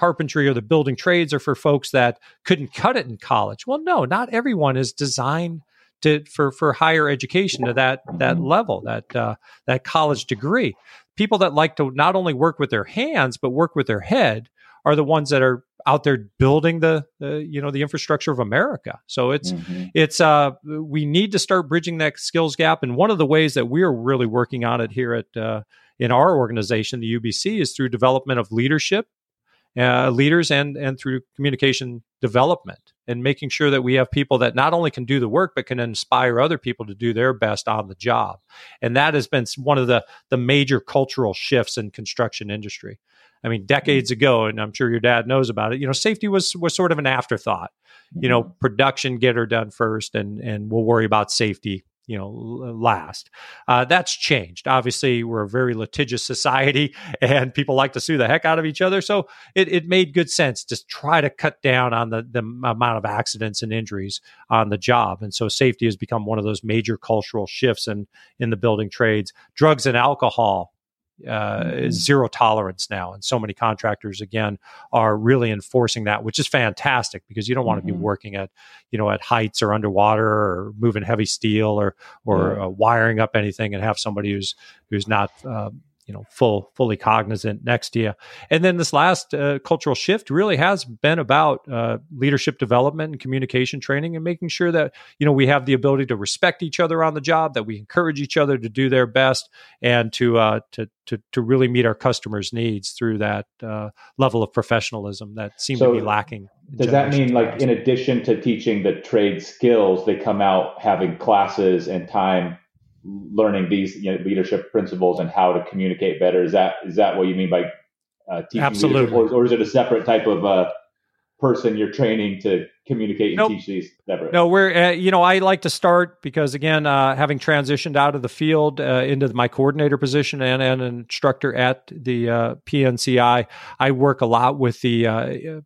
carpentry or the building trades are for folks that couldn't cut it in college. Well, no, not everyone is designed to for for higher education to that that level, that uh, that college degree. People that like to not only work with their hands but work with their head are the ones that are out there building the, the you know the infrastructure of America. So it's mm-hmm. it's uh we need to start bridging that skills gap, and one of the ways that we are really working on it here at uh, in our organization, the UBC, is through development of leadership uh, leaders and and through communication development and making sure that we have people that not only can do the work but can inspire other people to do their best on the job. And that has been one of the the major cultural shifts in construction industry. I mean decades ago and i'm sure your dad knows about it you know safety was was sort of an afterthought. You know mm-hmm. production get her done first and and we'll worry about safety you know last. Uh, that's changed. Obviously, we're a very litigious society, and people like to sue the heck out of each other. So it, it made good sense to try to cut down on the the amount of accidents and injuries on the job. And so safety has become one of those major cultural shifts in in the building trades. Drugs and alcohol uh, mm-hmm. zero tolerance now, and so many contractors again are really enforcing that, which is fantastic because you don't want to mm-hmm. be working at you know at heights or underwater or moving heavy steel or or yeah. uh, wiring up anything and have somebody who's who's not um, you know full fully cognizant next year and then this last uh, cultural shift really has been about uh, leadership development and communication training and making sure that you know we have the ability to respect each other on the job that we encourage each other to do their best and to uh, to, to to really meet our customers needs through that uh, level of professionalism that seems so to be lacking does that mean like in addition to teaching the trade skills they come out having classes and time learning these you know, leadership principles and how to communicate better. Is that is that what you mean by uh, teaching Absolutely. Or, or, is it a separate type of uh, person you're training to communicate and nope. teach these separate? No, we're uh, you know I like to start because again, uh, having transitioned out of the field uh, into my coordinator position and, and an instructor at the uh, PNCI, I work a lot with the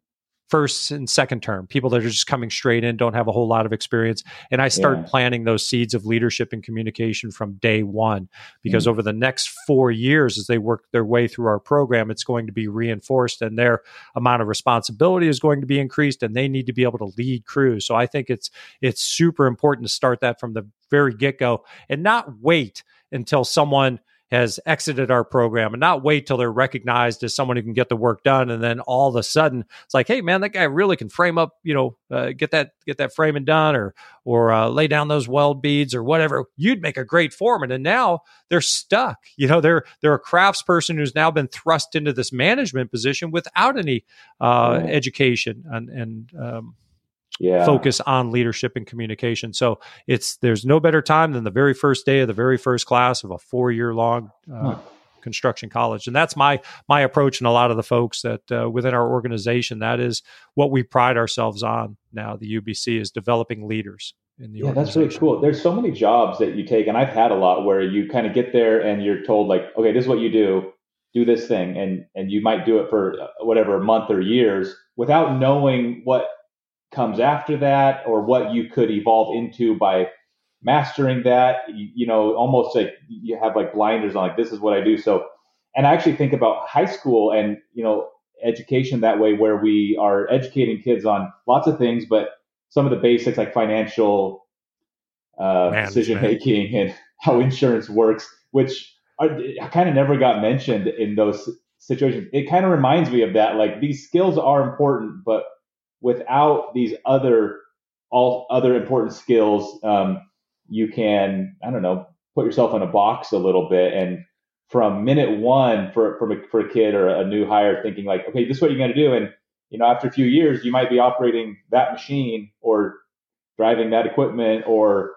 first and second term, people that are just coming straight in, don't have a whole lot of experience. And I start yeah. planting those seeds of leadership and communication from day one, because mm-hmm. over the next four years, as they work their way through our program, it's going to be reinforced and their amount of responsibility is going to be increased and they need to be able to lead crews. So I think it's, it's super important to start that from the very get go and not wait until someone has exited our program and not wait till they're recognized as someone who can get the work done. And then all of a sudden it's like hey man that guy really can frame up you know uh, get that get that framing done or or uh, lay down those weld beads or whatever. You'd make a great foreman. And now they're stuck. You know they're they're a craftsperson who's now been thrust into this management position without any uh, education and and um, yeah. focus on leadership and communication. So it's there's no better time than the very first day of the very first class of a four year long uh, huh. construction college, and that's my my approach. And a lot of the folks that uh, within our organization, that is what we pride ourselves on. Now, the UBC is developing leaders. In the yeah, that's really cool. There's so many jobs that you take, and I've had a lot where you kind of get there and you're told like, okay, this is what you do, do this thing, and and you might do it for uh, whatever month or years without knowing what comes after that or what you could evolve into by mastering that you, you, know almost like you have like blinders on like this is what i do. So and i actually think about high school and you know education that way where we are educating kids on lots of things but some of the basics like financial uh, decision making and how insurance works which are, kind of never got mentioned in those situations. It kind of reminds me of that like these skills are important but without these other all other important skills, um, you can I don't know put yourself in a box a little bit. And from minute one for from a, for a kid or a new hire thinking like okay this is what you're going to do. And you know after a few years you might be operating that machine or driving that equipment or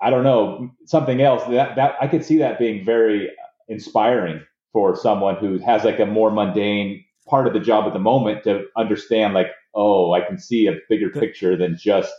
I don't know something else. That that I could see that being very inspiring for someone who has like a more mundane part of the job at the moment to understand like oh, I can see a bigger picture than just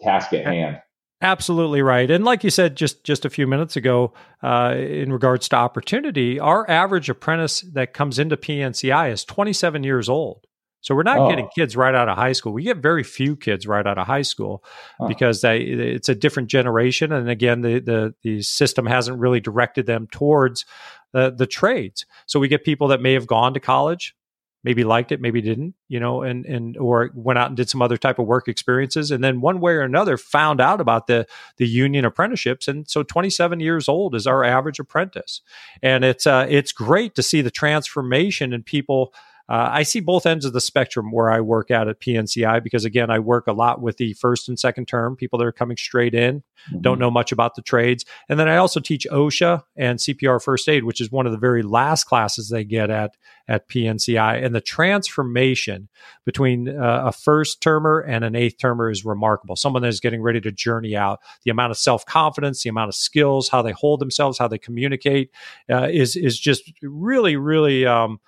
task at hand. Absolutely right, and like you said just just a few minutes ago, uh, in regards to opportunity, our average apprentice that comes into PNCI is 27 years old. So we're not oh. getting kids right out of high school. We get very few kids right out of high school huh. because they, it's a different generation, and again, the, the the system hasn't really directed them towards the the trades. So we get people that may have gone to college, maybe liked it, maybe didn't, you know, and and or went out and did some other type of work experiences, and then one way or another found out about the the union apprenticeships, and so 27 years old is our average apprentice, and it's uh, it's great to see the transformation in people uh, I see both ends of the spectrum where I work at at PNCI because again, I work a lot with the first and second term people that are coming straight in, mm-hmm. don't know much about the trades, and then I also teach OSHA and CPR first aid, which is one of the very last classes they get at at PNCI, and the transformation between uh, a first termer and an eighth termer is remarkable. Someone that is getting ready to journey out, the amount of self confidence, the amount of skills, how they hold themselves, how they communicate, uh, is is just really really. Um,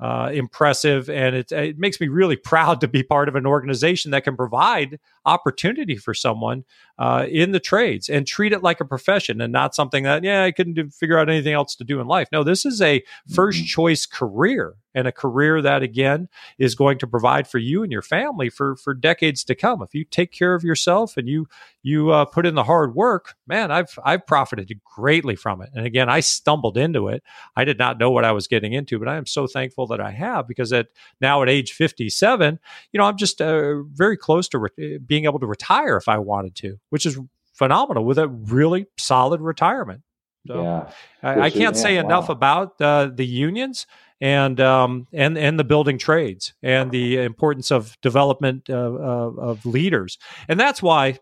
uh, impressive, and it, it makes me really proud to be part of an organization that can provide opportunity for someone uh, in the trades and treat it like a profession and not something that yeah I couldn't do, figure out anything else to do in life. No, this is a first mm-hmm. choice career and a career that again is going to provide for you and your family for for decades to come. If you take care of yourself and you you uh, put in the hard work, man, I've I've profited greatly from it. And again, I stumbled into it. I did not know what I was getting into, but I am so thankful that I have because at now at age 57, you know, I'm just uh, very close to re- being able to retire if I wanted to, which is phenomenal with a really solid retirement. So yeah, I, I, can't say enough about uh, the unions and um, and and the building trades and the importance of development of, of, of leaders, and that's why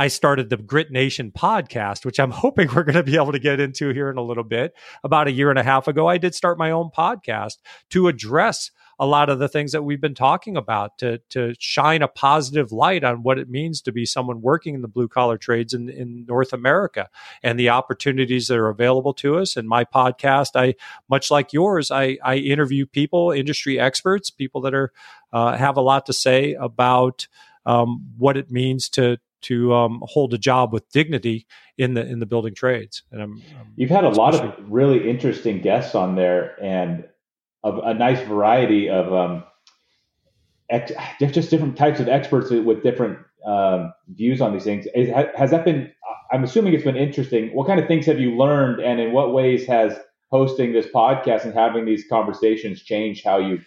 I started the Grit Nation podcast, which I'm hoping we're going to be able to get into here in a little bit. About a year and a half ago, I did start my own podcast to address a lot of the things that we've been talking about to to shine a positive light on what it means to be someone working in the blue collar trades in, in North America and the opportunities that are available to us. And my podcast, I much like yours, I, I interview people, industry experts, people that are uh, have a lot to say about um, what it means to to um, hold a job with dignity in the in the building trades. And I'm, I'm you've had a lot of really interesting guests on there, and of a nice variety of um, ex- just different types of experts with different um, views on these things. Is, has that been? I'm assuming it's been interesting. What kind of things have you learned, and in what ways has hosting this podcast and having these conversations changed how you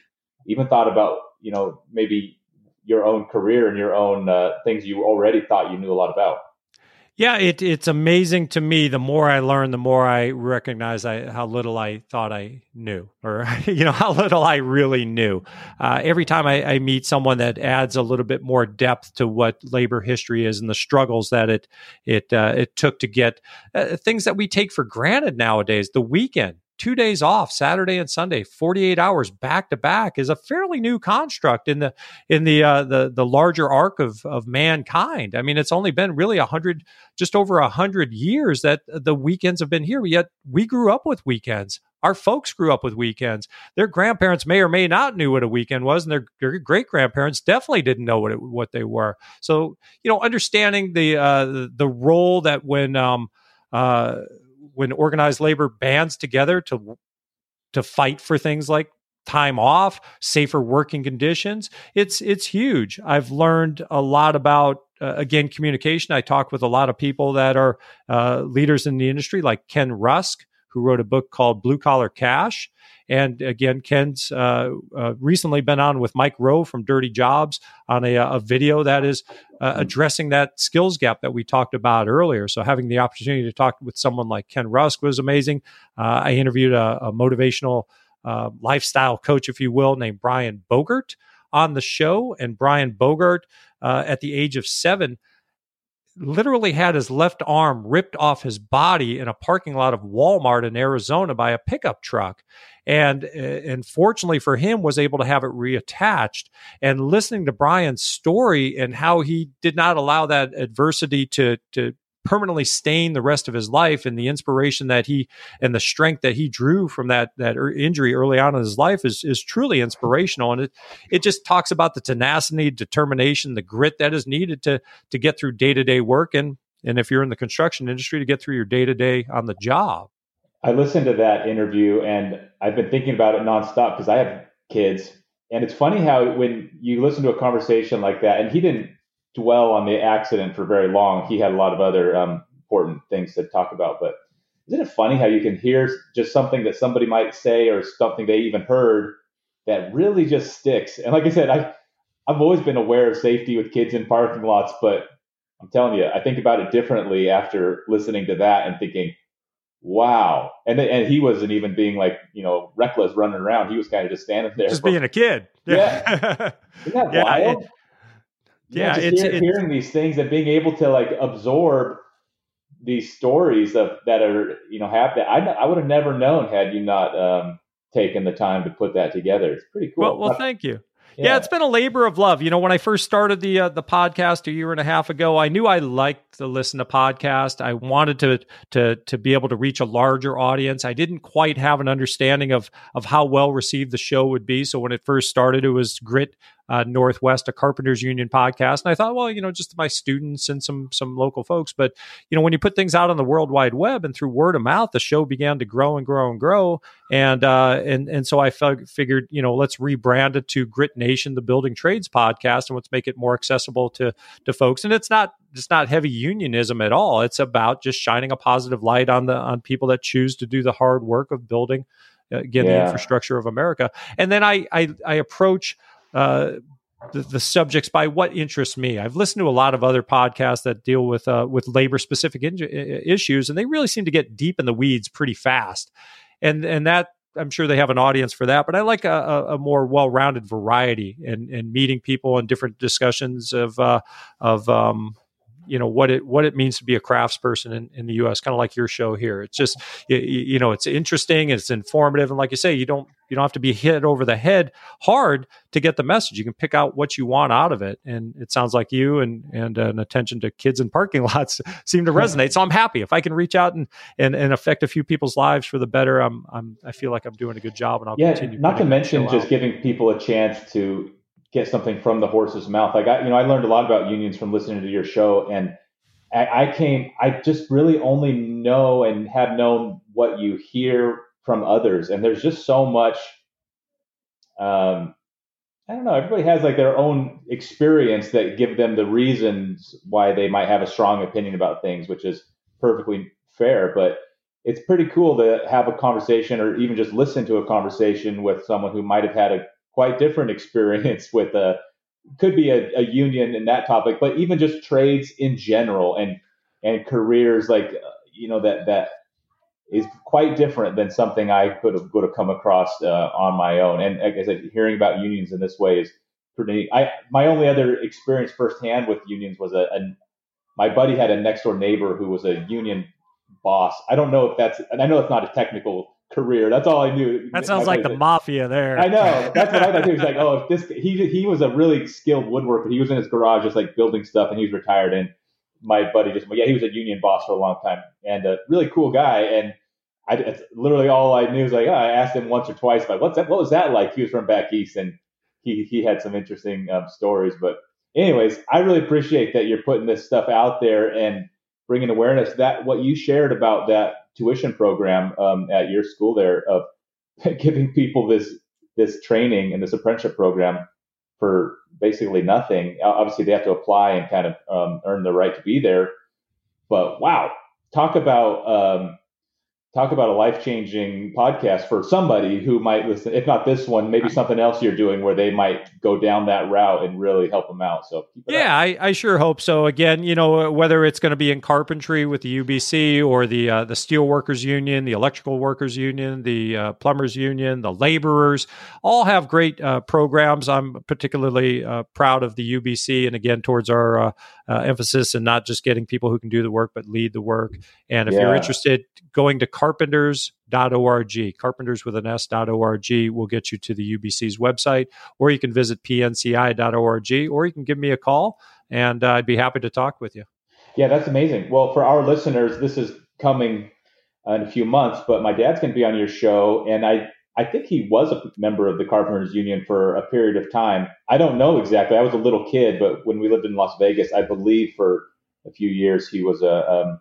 even thought about, you know, maybe your own career and your own uh, things you already thought you knew a lot about? Yeah, it, it's amazing to me. The more I learn, the more I recognize I, how little I thought I knew, or you know how little I really knew. Uh, every time I, I, meet someone that adds a little bit more depth to what labor history is and the struggles that it it uh, it took to get uh, things that we take for granted nowadays. The weekend, two days off saturday and sunday 48 hours back to back is a fairly new construct in the in the uh, the the larger arc of of mankind i mean it's only been really a hundred just over a hundred years that the weekends have been here yet we grew up with weekends our folks grew up with weekends. Their grandparents may or may not knew what a weekend was, and their, their great grandparents definitely didn't know what it, what they were. So, you know, understanding the uh, the role that when um, uh, when organized labor bands together to to fight for things like time off, safer working conditions, it's it's huge. I've learned a lot about uh, again communication. I talk with a lot of people that are uh, leaders in the industry, like Ken Rusk, who wrote a book called Blue Collar Cash. And again, Ken's uh, uh, recently been on with Mike Rowe from Dirty Jobs on a, a video that is uh, addressing that skills gap that we talked about earlier. So having the opportunity to talk with someone like Ken Rusk was amazing. Uh, I interviewed a, a motivational uh, lifestyle coach, if you will, named Brian Bogert on the show. And Brian Bogert, uh, at the age of seven, literally had his left arm ripped off his body in a parking lot of Walmart in Arizona by a pickup truck. And, uh, and fortunately for him was able to have it reattached and listening to Brian's story and how he did not allow that adversity to, to permanently stain the rest of his life and the inspiration that he and the strength that he drew from that that er, injury early on in his life is is truly inspirational. And it it just talks about the tenacity determination the grit that is needed to to get through day-to-day work and and if you're in the construction industry to get through your day-to-day on the job. I listened to that interview and i've been thinking about it nonstop because i have kids. And it's funny how when you listen to a conversation like that and he didn't dwell on the accident for very long. He had a lot of other um, important things to talk about. But isn't it funny how you can hear just something that somebody might say or something they even heard that really just sticks? And like I said, I I've always been aware of safety with kids in parking lots, but I'm telling you, I think about it differently after listening to that and thinking, wow. And and he wasn't even being like, you know, reckless running around. He was kind of just standing there. Just being a kid. Yeah. yeah. Isn't that yeah, yeah, it's, hear, it's, hearing these things and being able to like absorb these stories of that are you know happen. I I would have never known had you not um, taken the time to put that together. It's pretty cool. Well, well, thank you. Yeah. yeah. it's been a labor of love. You know, when I first started the uh, the podcast a year and a half ago, I knew I liked to listen to podcasts. I wanted to to to be able to reach a larger audience. I didn't quite have an understanding of of how well received the show would be. So when it first started, it was grit uh, Northwest, a Carpenters Union podcast. And I thought, well, you know, just my students and some some local folks. But you know, when you put things out on the World Wide Web and through word of mouth, the show began to grow and grow and grow. And uh, and and so I f- figured, you know, let's rebrand it to Grit Nation, the Building Trades podcast, and let's make it more accessible to to folks. And it's not it's not heavy unionism at all. It's about just shining a positive light on the on people that choose to do the hard work of building again yeah. the infrastructure of America. And then I I, I approach uh, the, the, subjects by what interests me. I've listened to a lot of other podcasts that deal with uh, with labor specific in- issues, and they really seem to get deep in the weeds pretty fast. And and that I'm sure they have an audience for that, but I like a, a more well rounded variety and and meeting people and different discussions of uh, of um, you know what it what it means to be a craftsperson in, in the U.S. Kind of like your show here. It's just you, you, know it's interesting, it's informative, and like you say, you don't you don't have to be hit over the head hard to get the message. You can pick out what you want out of it, and it sounds like you and and an attention to kids in parking lots seem to resonate. So I'm happy if I can reach out and and, and affect a few people's lives for the better. I'm I'm I feel like I'm doing a good job, and I'll yeah, continue. Not to mention just out. giving people a chance to get something from the horse's mouth. Like I, you know, I learned a lot about unions from listening to your show, and I, I came. I just really only know and have known what you hear from others, and there's just so much. Um, I don't know. Everybody has like their own experience that give them the reasons why they might have a strong opinion about things, which is perfectly fair. But it's pretty cool to have a conversation or even just listen to a conversation with someone who might have had a quite different experience with a could be a, a union in that topic, but even just trades in general and and careers like uh, you know that that is quite different than something I could have would have come across uh, on my own. And like I said, hearing about unions in this way is pretty. I my only other experience firsthand with unions was a, a my buddy had a next door neighbor who was a union boss. I don't know if that's, and I know it's not a technical career. That's all I knew. That sounds like the mafia there. I know. That's what I thought. He was like, oh, if this he he was a really skilled woodworker. He was in his garage just like building stuff, and he was retired. And my buddy just yeah, he was a union boss for a long time, and a really cool guy. And I it's literally all I knew was like oh, I asked him once or twice like what's that? What was that like? He was from back east, and he he had some interesting um, stories. But anyways, I really appreciate that you're putting this stuff out there and bringing awareness. That what you shared about that tuition program um, at your school there of giving people this this training and this apprenticeship program for basically nothing. Obviously, they have to apply and kind of um, earn the right to be there. But wow, talk about um, talk about a life changing podcast for somebody who might listen, if not this one, maybe something else you're doing where they might go down that route and really help them out. So, yeah, I, I, sure hope so. Again, you know, whether it's going to be in carpentry with the UBC or the uh, the steel workers union, the electrical workers union, the uh, plumbers union, the laborers, all have great uh, programs. I'm particularly uh, proud of the UBC, and again, towards our uh, uh, emphasis and not just getting people who can do the work, but lead the work. And if yeah. you're interested, going to carpenters.org, carpenters with an S.org will get you to the UBC's website, or you can visit pnci.org, or you can give me a call and uh, I'd be happy to talk with you. Yeah, that's amazing. Well, for our listeners, this is coming in a few months, but my dad's going to be on your show, and I I think he was a member of the Carpenters Union for a period of time. I don't know exactly. I was a little kid, but when we lived in Las Vegas, I believe for a few years he was a, um,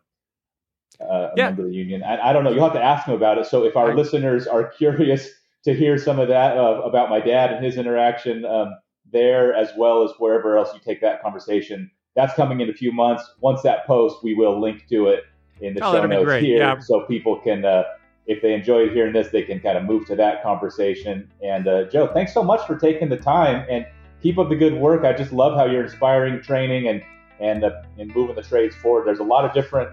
a yeah. member of the union. I, I, don't know. You'll have to ask him about it. So if our right. listeners are curious to hear some of that uh, about my dad and his interaction um, there, as well as wherever else you take that conversation, that's coming in a few months. Once that post, we will link to it in the oh, show notes here, yeah. so people can. Uh, if they enjoyed hearing this, they can kind of move to that conversation. And uh, Joe, thanks so much for taking the time and keep up the good work. I just love how you're inspiring training and and uh, and moving the trades forward. There's a lot of different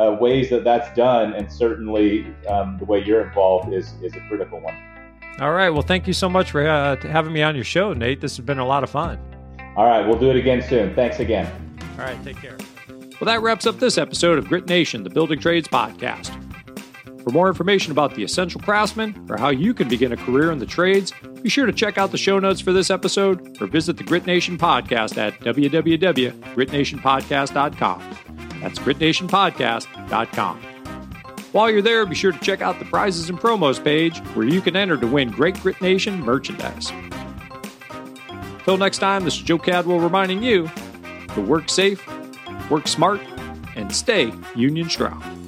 uh, ways that that's done, and certainly um, the way you're involved is is a critical one. All right. Well, thank you so much for uh, having me on your show, Nate. This has been a lot of fun. All right. We'll do it again soon. Thanks again. All right. Take care. Well, that wraps up this episode of Grit Nation, the Building Trades Podcast. For more information about the Essential Craftsman or how you can begin a career in the trades, be sure to check out the show notes for this episode or visit the Grit Nation podcast at www.gritnationpodcast.com. That's gritnationpodcast.com. While you're there, be sure to check out the prizes and promos page where you can enter to win Great Grit Nation merchandise. Till next time, this is Joe Cadwell reminding you to work safe, work smart, and stay union strong.